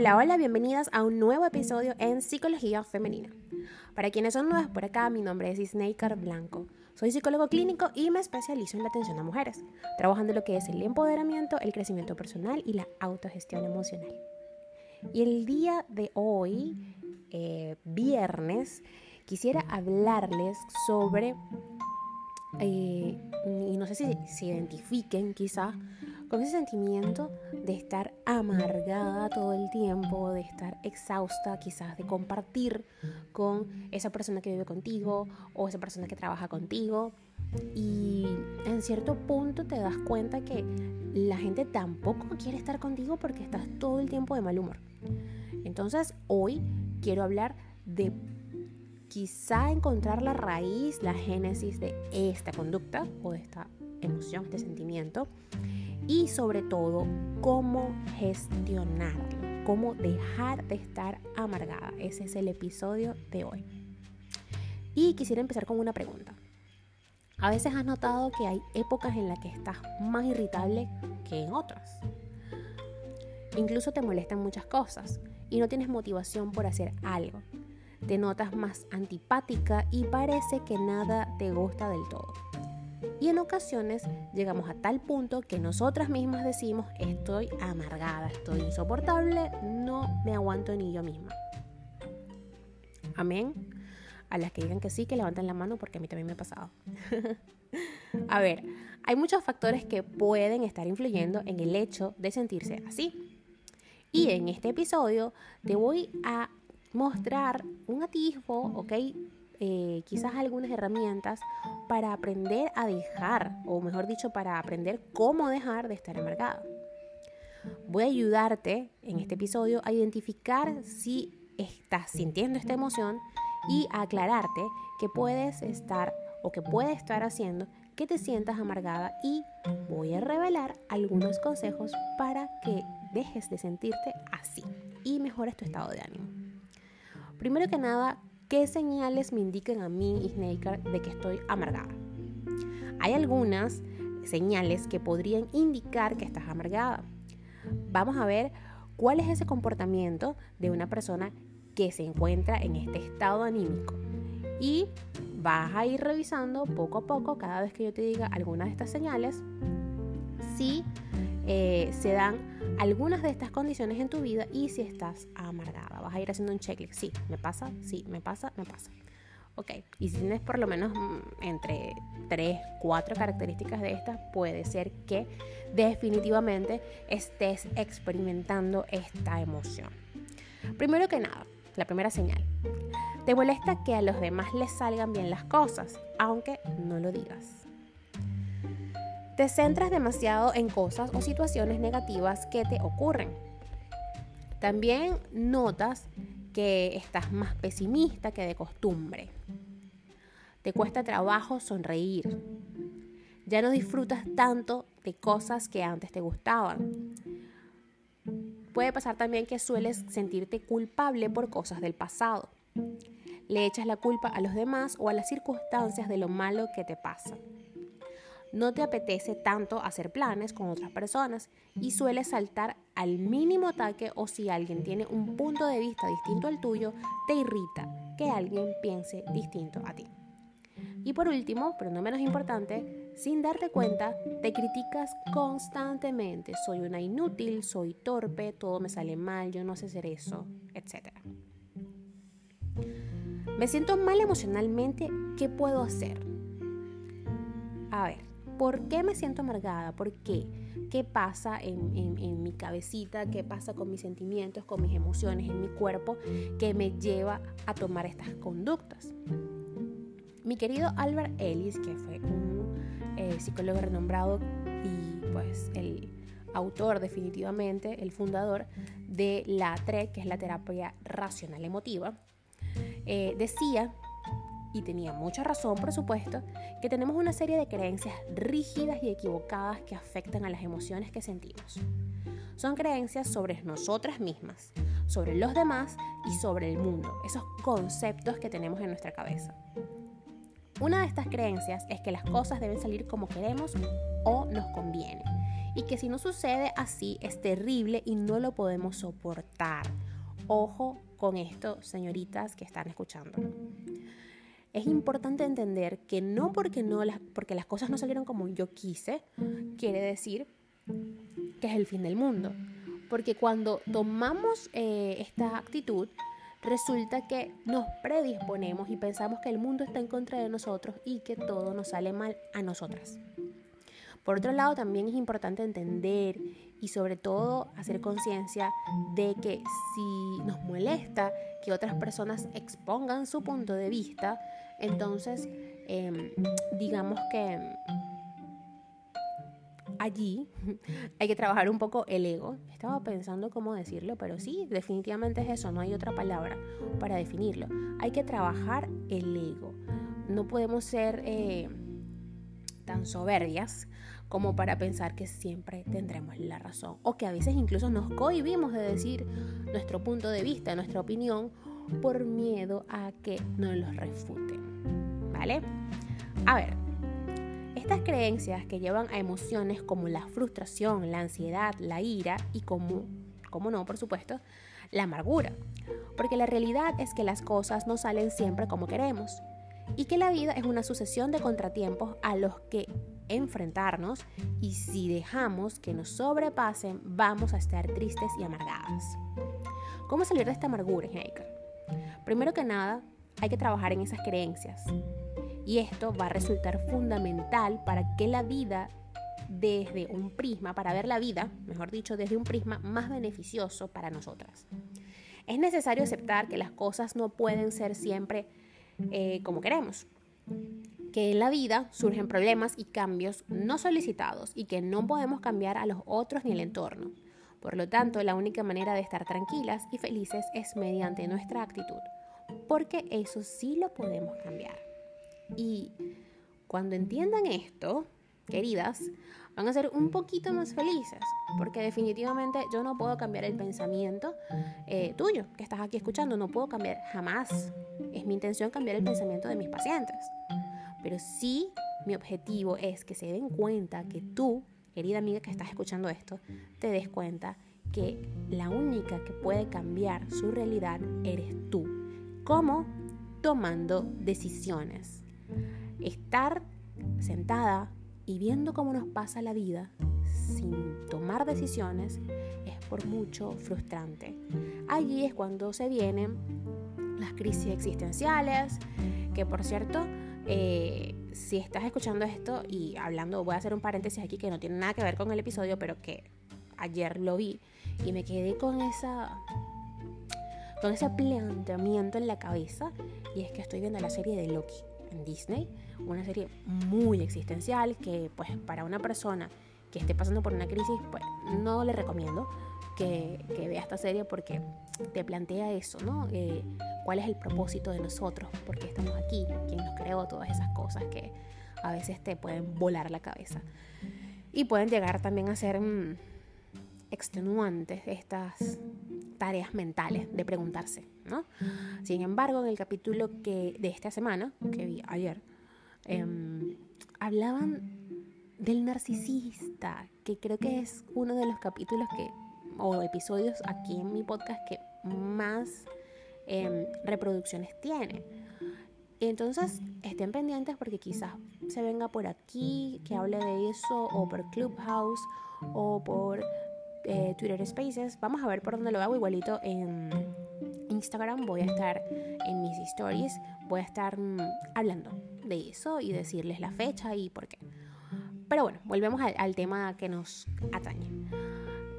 Hola, hola, bienvenidas a un nuevo episodio en Psicología Femenina. Para quienes son nuevos por acá, mi nombre es Isneikar Blanco. Soy psicólogo clínico y me especializo en la atención a mujeres, trabajando lo que es el empoderamiento, el crecimiento personal y la autogestión emocional. Y el día de hoy, eh, viernes, quisiera hablarles sobre, eh, y no sé si se identifiquen quizá, con ese sentimiento de estar amargada todo el tiempo, de estar exhausta quizás de compartir con esa persona que vive contigo o esa persona que trabaja contigo. Y en cierto punto te das cuenta que la gente tampoco quiere estar contigo porque estás todo el tiempo de mal humor. Entonces hoy quiero hablar de quizá encontrar la raíz, la génesis de esta conducta o de esta emoción, este sentimiento y sobre todo cómo gestionarlo, cómo dejar de estar amargada. Ese es el episodio de hoy. Y quisiera empezar con una pregunta. A veces has notado que hay épocas en las que estás más irritable que en otras. Incluso te molestan muchas cosas y no tienes motivación por hacer algo. Te notas más antipática y parece que nada te gusta del todo. Y en ocasiones llegamos a tal punto que nosotras mismas decimos, estoy amargada, estoy insoportable, no me aguanto ni yo misma. Amén. A las que digan que sí, que levanten la mano porque a mí también me ha pasado. a ver, hay muchos factores que pueden estar influyendo en el hecho de sentirse así. Y en este episodio te voy a mostrar un atisbo, ¿ok? Eh, quizás algunas herramientas para aprender a dejar, o mejor dicho, para aprender cómo dejar de estar amargado. Voy a ayudarte en este episodio a identificar si estás sintiendo esta emoción y a aclararte que puedes estar o que puede estar haciendo que te sientas amargada y voy a revelar algunos consejos para que dejes de sentirte así y mejores tu estado de ánimo. Primero que nada, ¿Qué señales me indican a mí, Snaker, de que estoy amargada? Hay algunas señales que podrían indicar que estás amargada. Vamos a ver cuál es ese comportamiento de una persona que se encuentra en este estado anímico. Y vas a ir revisando poco a poco cada vez que yo te diga algunas de estas señales si eh, se dan algunas de estas condiciones en tu vida y si estás amargada. Vas a ir haciendo un checklist. Sí, me pasa, sí, me pasa, me pasa. Ok, y si tienes por lo menos mm, entre 3, 4 características de estas, puede ser que definitivamente estés experimentando esta emoción. Primero que nada, la primera señal. Te molesta que a los demás les salgan bien las cosas, aunque no lo digas. Te centras demasiado en cosas o situaciones negativas que te ocurren. También notas que estás más pesimista que de costumbre. Te cuesta trabajo sonreír. Ya no disfrutas tanto de cosas que antes te gustaban. Puede pasar también que sueles sentirte culpable por cosas del pasado. Le echas la culpa a los demás o a las circunstancias de lo malo que te pasa no te apetece tanto hacer planes con otras personas y sueles saltar al mínimo ataque o si alguien tiene un punto de vista distinto al tuyo, te irrita que alguien piense distinto a ti. Y por último, pero no menos importante, sin darte cuenta, te criticas constantemente. Soy una inútil, soy torpe, todo me sale mal, yo no sé hacer eso, etc. Me siento mal emocionalmente, ¿qué puedo hacer? A ver, ¿Por qué me siento amargada? ¿Por qué? ¿Qué pasa en, mi cabecita? ¿Qué pasa con mis sentimientos, con mis emociones, en mi cuerpo que me lleva a tomar estas conductas? Mi querido Albert Ellis, que fue un eh, psicólogo renombrado y pues el autor definitivamente, el fundador de la TRE, que es la terapia racional emotiva, eh, decía y tenía mucha razón, por supuesto, que tenemos una serie de creencias rígidas y equivocadas que afectan a las emociones que sentimos. Son creencias sobre nosotras mismas, sobre los demás y sobre el mundo, esos conceptos que tenemos en nuestra cabeza. Una de estas creencias es que las cosas deben salir como queremos o nos conviene y que si no sucede así es terrible y no lo podemos soportar. Ojo con esto, señoritas que están escuchando. Es importante entender que no porque, no las, porque las cosas no salieron como yo quise, quiere decir que es el fin del mundo. Porque cuando tomamos eh, esta actitud, resulta que nos predisponemos y pensamos que el mundo está en contra de nosotros y que todo nos sale mal a nosotras. Por otro lado, también es importante entender y sobre todo hacer conciencia de que si nos molesta que otras personas expongan su punto de vista, entonces em, digamos que allí hay que trabajar un poco el ego. Estaba pensando cómo decirlo, pero sí, definitivamente es eso, no hay otra palabra para definirlo. Hay que trabajar el ego. No podemos ser eh, tan soberbias como para pensar que siempre tendremos la razón o que a veces incluso nos cohibimos de decir nuestro punto de vista, nuestra opinión por miedo a que nos los refuten. ¿Vale? A ver, estas creencias que llevan a emociones como la frustración, la ansiedad, la ira y como, como no, por supuesto, la amargura. Porque la realidad es que las cosas no salen siempre como queremos y que la vida es una sucesión de contratiempos a los que enfrentarnos y si dejamos que nos sobrepasen vamos a estar tristes y amargadas. ¿Cómo salir de esta amargura, Heiker? Primero que nada, hay que trabajar en esas creencias, y esto va a resultar fundamental para que la vida desde un prisma, para ver la vida, mejor dicho, desde un prisma más beneficioso para nosotras. Es necesario aceptar que las cosas no pueden ser siempre eh, como queremos, que en la vida surgen problemas y cambios no solicitados y que no podemos cambiar a los otros ni el entorno. Por lo tanto, la única manera de estar tranquilas y felices es mediante nuestra actitud, porque eso sí lo podemos cambiar. Y cuando entiendan esto, queridas, van a ser un poquito más felices, porque definitivamente yo no puedo cambiar el pensamiento eh, tuyo que estás aquí escuchando, no puedo cambiar jamás. Es mi intención cambiar el pensamiento de mis pacientes. Pero sí, mi objetivo es que se den cuenta que tú, querida amiga que estás escuchando esto, te des cuenta que la única que puede cambiar su realidad eres tú. ¿Cómo? Tomando decisiones. Estar sentada y viendo cómo nos pasa la vida sin tomar decisiones es por mucho frustrante. Allí es cuando se vienen las crisis existenciales, que por cierto, eh, si estás escuchando esto y hablando, voy a hacer un paréntesis aquí que no tiene nada que ver con el episodio, pero que ayer lo vi y me quedé con esa con ese planteamiento en la cabeza y es que estoy viendo la serie de Loki en Disney, una serie muy existencial que pues para una persona que esté pasando por una crisis, pues no le recomiendo que, vea esta serie porque te plantea eso, ¿no? Eh, ¿Cuál es el propósito de nosotros? ¿Por qué estamos aquí? ¿Quién nos creó? Todas esas cosas que a veces te pueden volar la cabeza. Y pueden llegar también a ser mm, extenuantes estas tareas mentales de preguntarse, ¿no? Sin embargo, en el capítulo que, de esta semana, que vi ayer, em, hablaban del narcisista, que creo que es uno de los capítulos que, o episodios aquí en mi podcast que más em, reproducciones tiene. Entonces, estén pendientes porque quizás se venga por aquí, que hable de eso, o por Clubhouse, o por eh, Twitter Spaces. Vamos a ver por dónde lo hago. Igualito en Instagram voy a estar en mis stories. Voy a estar mm, hablando de eso y decirles la fecha y por qué. Pero bueno, volvemos al, tema que nos atañe.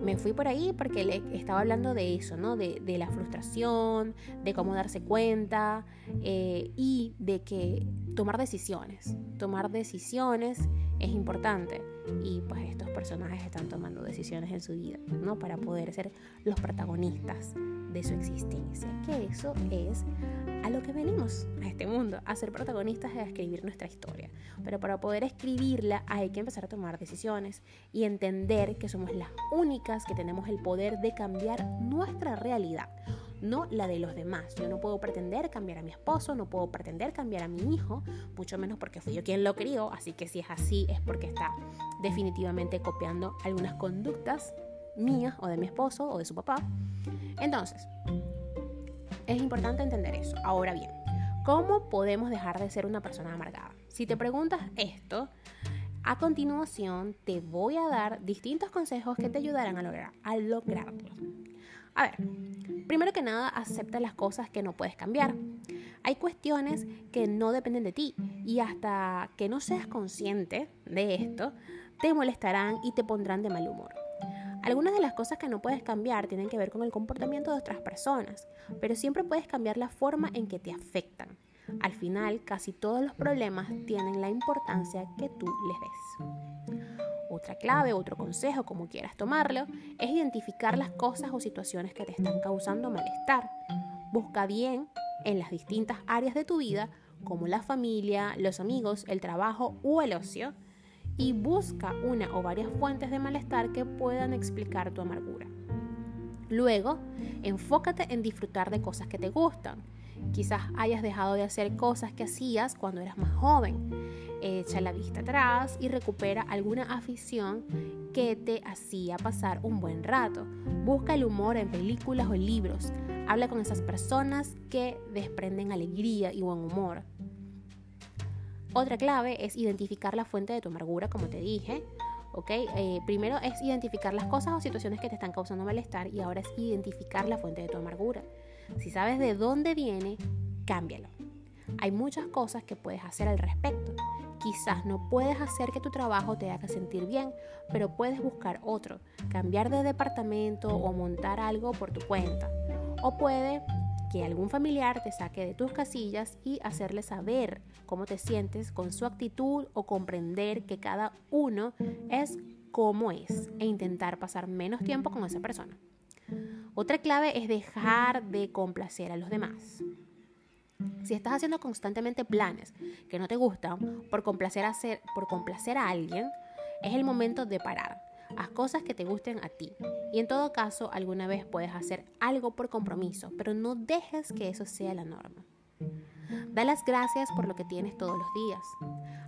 Me fui por ahí porque le estaba hablando de eso, ¿no? De, la frustración, de cómo darse cuenta eh, y de que tomar decisiones. Tomar decisiones es importante y pues estos personajes están tomando decisiones en su vida, ¿no? Para poder ser los protagonistas de su existencia, que eso es a lo que venimos a este mundo, a ser protagonistas y a escribir nuestra historia. Pero para poder escribirla hay que empezar a tomar decisiones y entender que somos las únicas que tenemos el poder de cambiar nuestra realidad no la de los demás. Yo no puedo pretender cambiar a mi esposo, no puedo pretender cambiar a mi hijo, mucho menos porque fui yo quien lo crió, así que si es así es porque está definitivamente copiando algunas conductas mías o de mi esposo o de su papá. Entonces, es importante entender eso. Ahora bien, ¿cómo podemos dejar de ser una persona amargada? Si te preguntas esto, a continuación te voy a dar distintos consejos que te ayudarán a, lograr, a lograrlo. A ver, primero que nada, acepta las cosas que no puedes cambiar. Hay cuestiones que no dependen de ti y hasta que no seas consciente de esto, te molestarán y te pondrán de mal humor. Algunas de las cosas que no puedes cambiar tienen que ver con el comportamiento de otras personas, pero siempre puedes cambiar la forma en que te afectan. Al final, casi todos los problemas tienen la importancia que tú les des. Otra clave, otro consejo, como quieras tomarlo, es identificar las cosas o situaciones que te están causando malestar. Busca bien en las distintas áreas de tu vida, como la familia, los amigos, el trabajo o el ocio, y busca una o varias fuentes de malestar que puedan explicar tu amargura. Luego, enfócate en disfrutar de cosas que te gustan. Quizás hayas dejado de hacer cosas que hacías cuando eras más joven. Echa la vista atrás y recupera alguna afición que te hacía pasar un buen rato. Busca el humor en películas o libros. Habla con esas personas que desprenden alegría y buen humor. Otra clave es identificar la fuente de tu amargura, como te dije. Eh, primero es identificar las cosas o situaciones que te están causando malestar y ahora es identificar la fuente de tu amargura. Si sabes de dónde viene, cámbialo. Hay muchas cosas que puedes hacer al respecto. Quizás no puedes hacer que tu trabajo te haga sentir bien, pero puedes buscar otro, cambiar de departamento o montar algo por tu cuenta. O puede que algún familiar te saque de tus casillas y hacerle saber cómo te sientes con su actitud o comprender que cada uno es como es e intentar pasar menos tiempo con esa persona. Otra clave es dejar de complacer a los demás. Si estás haciendo constantemente planes que no te gustan por complacer hacer, por complacer a alguien, es el momento de parar Haz cosas que te gusten a ti. Y en todo caso, alguna vez puedes hacer algo por compromiso, pero no dejes que eso sea la norma. Da las gracias por lo que tienes todos los días.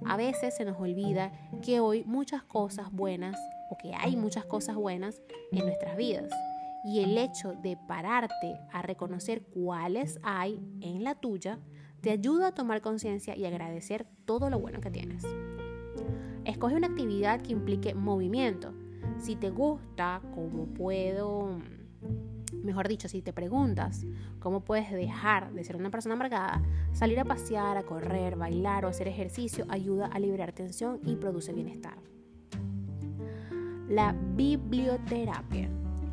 A veces se nos olvida que hoy muchas cosas buenas o que hay muchas cosas buenas en nuestras vidas. Y el hecho de pararte a reconocer cuáles hay en la tuya te ayuda a tomar conciencia y agradecer todo lo bueno que tienes. Escoge una actividad que implique movimiento si te gusta, ¿cómo puedo, mejor dicho, si te preguntas cómo puedes dejar de ser una persona amargada, salir a pasear, a correr, bailar o hacer ejercicio ayuda a liberar tensión y produce bienestar. La biblioterapia.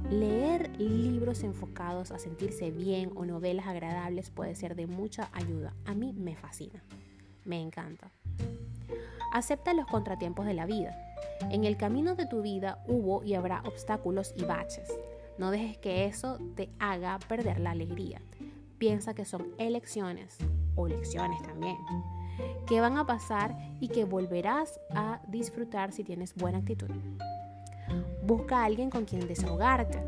Leer libros enfocados a sentirse bien o novelas agradables puede ser de mucha ayuda. A mí me fascina, me encanta. Acepta los contratiempos de la vida. En el camino de tu vida hubo y habrá obstáculos y baches. No dejes que eso te haga perder la alegría. Piensa que son elecciones o lecciones también que van a pasar y que volverás a disfrutar si tienes buena actitud. Busca a alguien con quien desahogarte,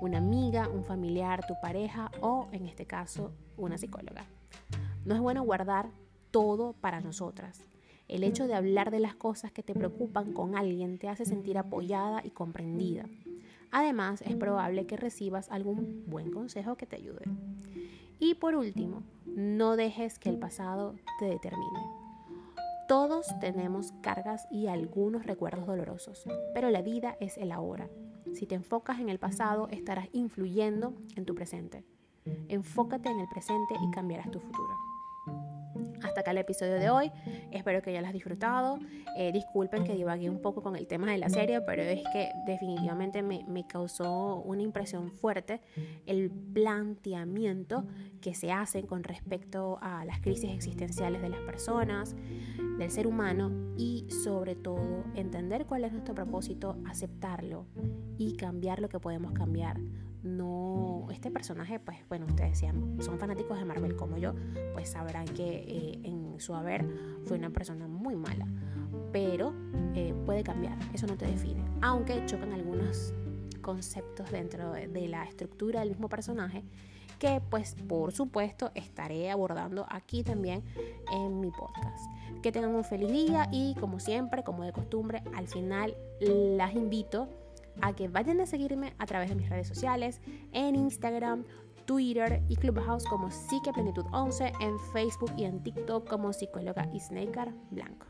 una amiga, un familiar, tu pareja o, en este caso, una psicóloga. No es bueno guardar todo para nosotras. El hecho de hablar de las cosas que te preocupan con alguien te hace sentir apoyada y comprendida. Además, es probable que recibas algún buen consejo que te ayude. Y por último, no dejes que el pasado te determine. Todos tenemos cargas y algunos recuerdos dolorosos, pero la vida es el ahora. Si te enfocas en el pasado, estarás influyendo en tu presente. Enfócate en el presente y cambiarás tu futuro. Hasta acá el episodio de hoy. Espero que hayas disfrutado. Eh, disculpen que divagué un poco con el tema de la serie, pero es que definitivamente me, me causó una impresión fuerte el planteamiento que se hace con respecto a las crisis existenciales de las personas, del ser humano y sobre todo entender cuál es nuestro propósito, aceptarlo y cambiar lo que podemos cambiar no, este personaje, pues bueno, ustedes son fanáticos de Marvel como yo, pues sabrán que eh, en su haber fue una persona muy mala, pero eh, puede cambiar, eso no te define, aunque chocan algunos conceptos dentro de la estructura del mismo personaje que pues por supuesto estaré abordando aquí también en mi podcast. Que tengan un feliz día y como siempre, como de costumbre, al final las invito a que vayan a seguirme a través de mis redes sociales, en Instagram, Twitter y Clubhouse como Psique Plenitud 11, en Facebook y en TikTok como psicóloga Isneikar Blanco.